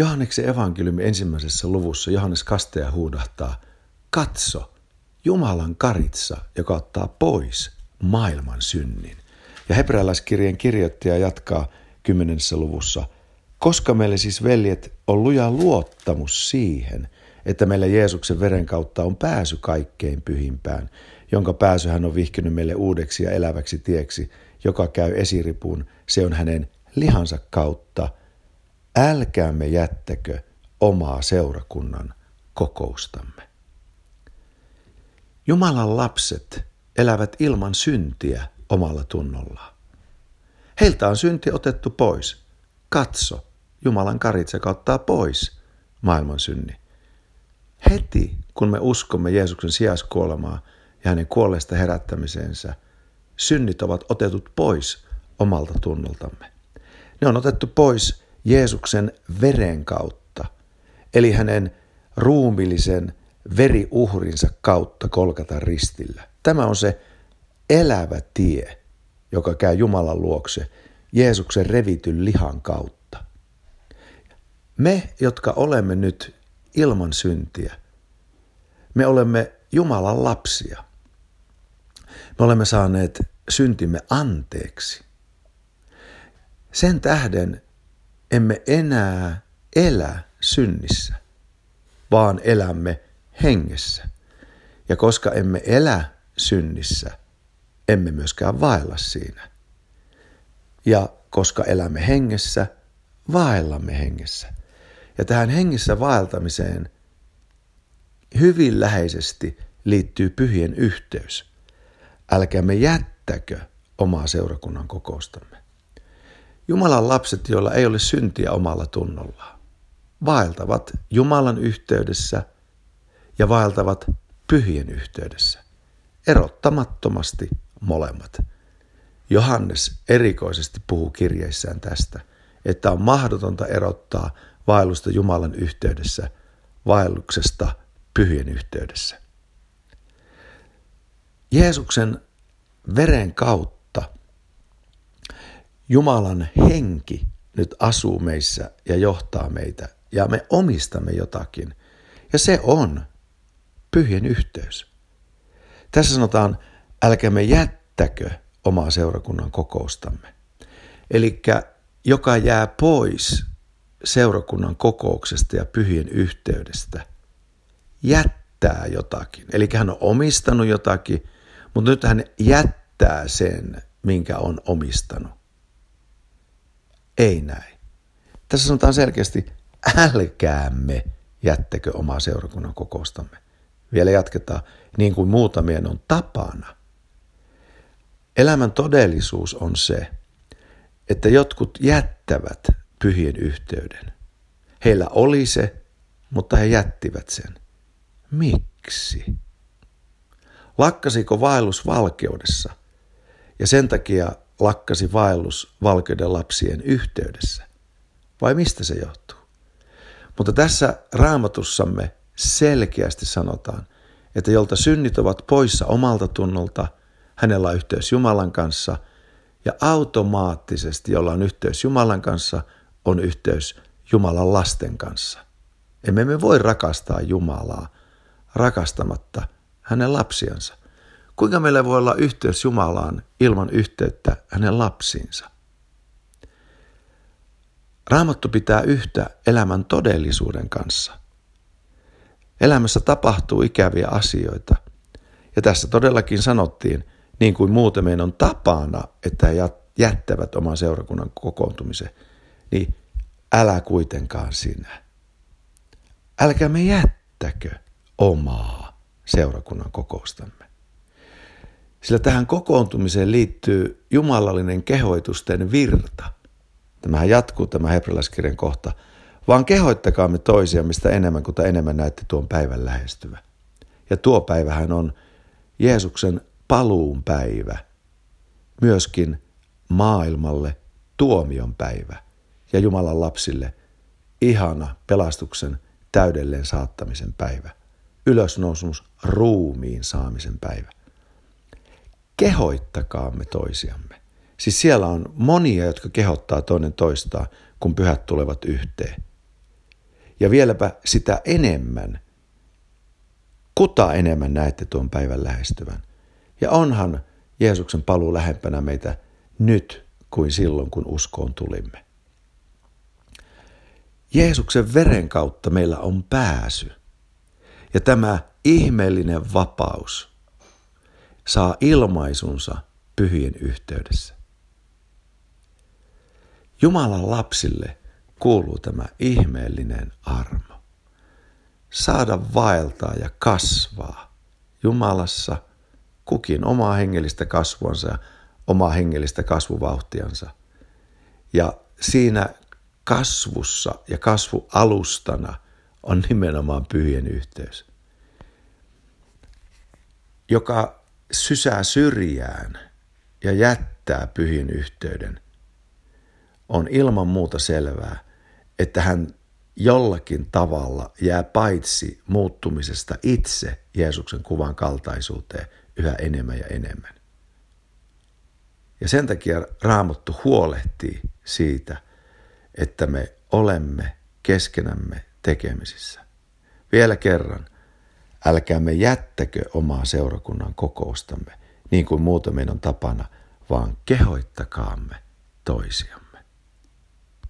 Johanneksen evankeliumi ensimmäisessä luvussa Johannes Kasteja huudahtaa, katso, Jumalan karitsa, joka ottaa pois maailman synnin. Ja hebrealaiskirjeen kirjoittaja jatkaa kymmenessä luvussa, koska meille siis veljet on luja luottamus siihen, että meillä Jeesuksen veren kautta on pääsy kaikkein pyhimpään, jonka pääsy hän on vihkinyt meille uudeksi ja eläväksi tieksi, joka käy esiripuun, se on hänen lihansa kautta. Älkäämme jättäkö omaa seurakunnan kokoustamme. Jumalan lapset elävät ilman syntiä omalla tunnollaan. Heiltä on synti otettu pois. Katso, Jumalan karitse ottaa pois maailman synni. Heti kun me uskomme Jeesuksen sijaiskuolemaa ja hänen kuolleesta herättämiseensä, synnit ovat otetut pois omalta tunnoltamme. Ne on otettu pois Jeesuksen veren kautta, eli hänen ruumillisen veriuhrinsa kautta kolkata ristillä. Tämä on se elävä tie, joka käy Jumalan luokse Jeesuksen revityn lihan kautta. Me, jotka olemme nyt ilman syntiä, me olemme Jumalan lapsia. Me olemme saaneet syntimme anteeksi. Sen tähden emme enää elä synnissä, vaan elämme hengessä. Ja koska emme elä synnissä, emme myöskään vaella siinä. Ja koska elämme hengessä, vaellamme hengessä. Ja tähän hengessä vaeltamiseen hyvin läheisesti liittyy pyhien yhteys. Älkäämme jättäkö omaa seurakunnan kokoustamme. Jumalan lapset, joilla ei ole syntiä omalla tunnollaan, vaeltavat Jumalan yhteydessä ja vaeltavat pyhien yhteydessä, erottamattomasti molemmat. Johannes erikoisesti puhuu kirjeissään tästä, että on mahdotonta erottaa vaellusta Jumalan yhteydessä vaelluksesta pyhien yhteydessä. Jeesuksen veren kautta Jumalan henki nyt asuu meissä ja johtaa meitä ja me omistamme jotakin. Ja se on pyhien yhteys. Tässä sanotaan, älkäämme jättäkö omaa seurakunnan kokoustamme. Eli joka jää pois seurakunnan kokouksesta ja pyhien yhteydestä, jättää jotakin. Eli hän on omistanut jotakin, mutta nyt hän jättää sen, minkä on omistanut. Ei näin. Tässä sanotaan selkeästi, älkäämme jättäkö omaa seurakunnan kokoustamme. Vielä jatketaan, niin kuin muutamien on tapana. Elämän todellisuus on se, että jotkut jättävät pyhien yhteyden. Heillä oli se, mutta he jättivät sen. Miksi? Lakkasiko vaellus valkeudessa ja sen takia lakkasi vaellus valkeuden lapsien yhteydessä? Vai mistä se johtuu? Mutta tässä raamatussamme selkeästi sanotaan, että jolta synnit ovat poissa omalta tunnolta, hänellä on yhteys Jumalan kanssa ja automaattisesti, jolla on yhteys Jumalan kanssa, on yhteys Jumalan lasten kanssa. Emme me voi rakastaa Jumalaa rakastamatta hänen lapsiansa. Kuinka meillä voi olla yhteys Jumalaan ilman yhteyttä hänen lapsiinsa? Raamattu pitää yhtä elämän todellisuuden kanssa. Elämässä tapahtuu ikäviä asioita. Ja tässä todellakin sanottiin, niin kuin muuten meidän on tapana, että he jättävät oman seurakunnan kokoontumisen, niin älä kuitenkaan sinä. Älkää me jättäkö omaa seurakunnan kokoustamme. Sillä tähän kokoontumiseen liittyy jumalallinen kehoitusten virta. Tämähän jatkuu tämä hebrealaiskirjan kohta. Vaan kehoittakaamme toisia, mistä enemmän kuin enemmän näette tuon päivän lähestyvä. Ja tuo päivähän on Jeesuksen paluun päivä. Myöskin maailmalle tuomion päivä. Ja Jumalan lapsille ihana pelastuksen täydelleen saattamisen päivä ylösnousumus ruumiin saamisen päivä. Kehoittakaamme toisiamme. Siis siellä on monia, jotka kehottaa toinen toistaan, kun pyhät tulevat yhteen. Ja vieläpä sitä enemmän, kuta enemmän näette tuon päivän lähestyvän. Ja onhan Jeesuksen paluu lähempänä meitä nyt kuin silloin, kun uskoon tulimme. Jeesuksen veren kautta meillä on pääsy. Ja tämä ihmeellinen vapaus saa ilmaisunsa pyhien yhteydessä. Jumalan lapsille kuuluu tämä ihmeellinen armo. Saada vaeltaa ja kasvaa Jumalassa kukin omaa hengellistä kasvuansa ja omaa hengellistä kasvuvauhtiansa. Ja siinä kasvussa ja kasvualustana on nimenomaan pyhien yhteys, joka sysää syrjään ja jättää pyhin yhteyden, on ilman muuta selvää, että hän jollakin tavalla jää paitsi muuttumisesta itse Jeesuksen kuvan kaltaisuuteen yhä enemmän ja enemmän. Ja sen takia Raamattu huolehtii siitä, että me olemme keskenämme tekemisissä. Vielä kerran, älkäämme jättäkö omaa seurakunnan kokoustamme, niin kuin muuten meidän on tapana, vaan kehoittakaamme toisiamme.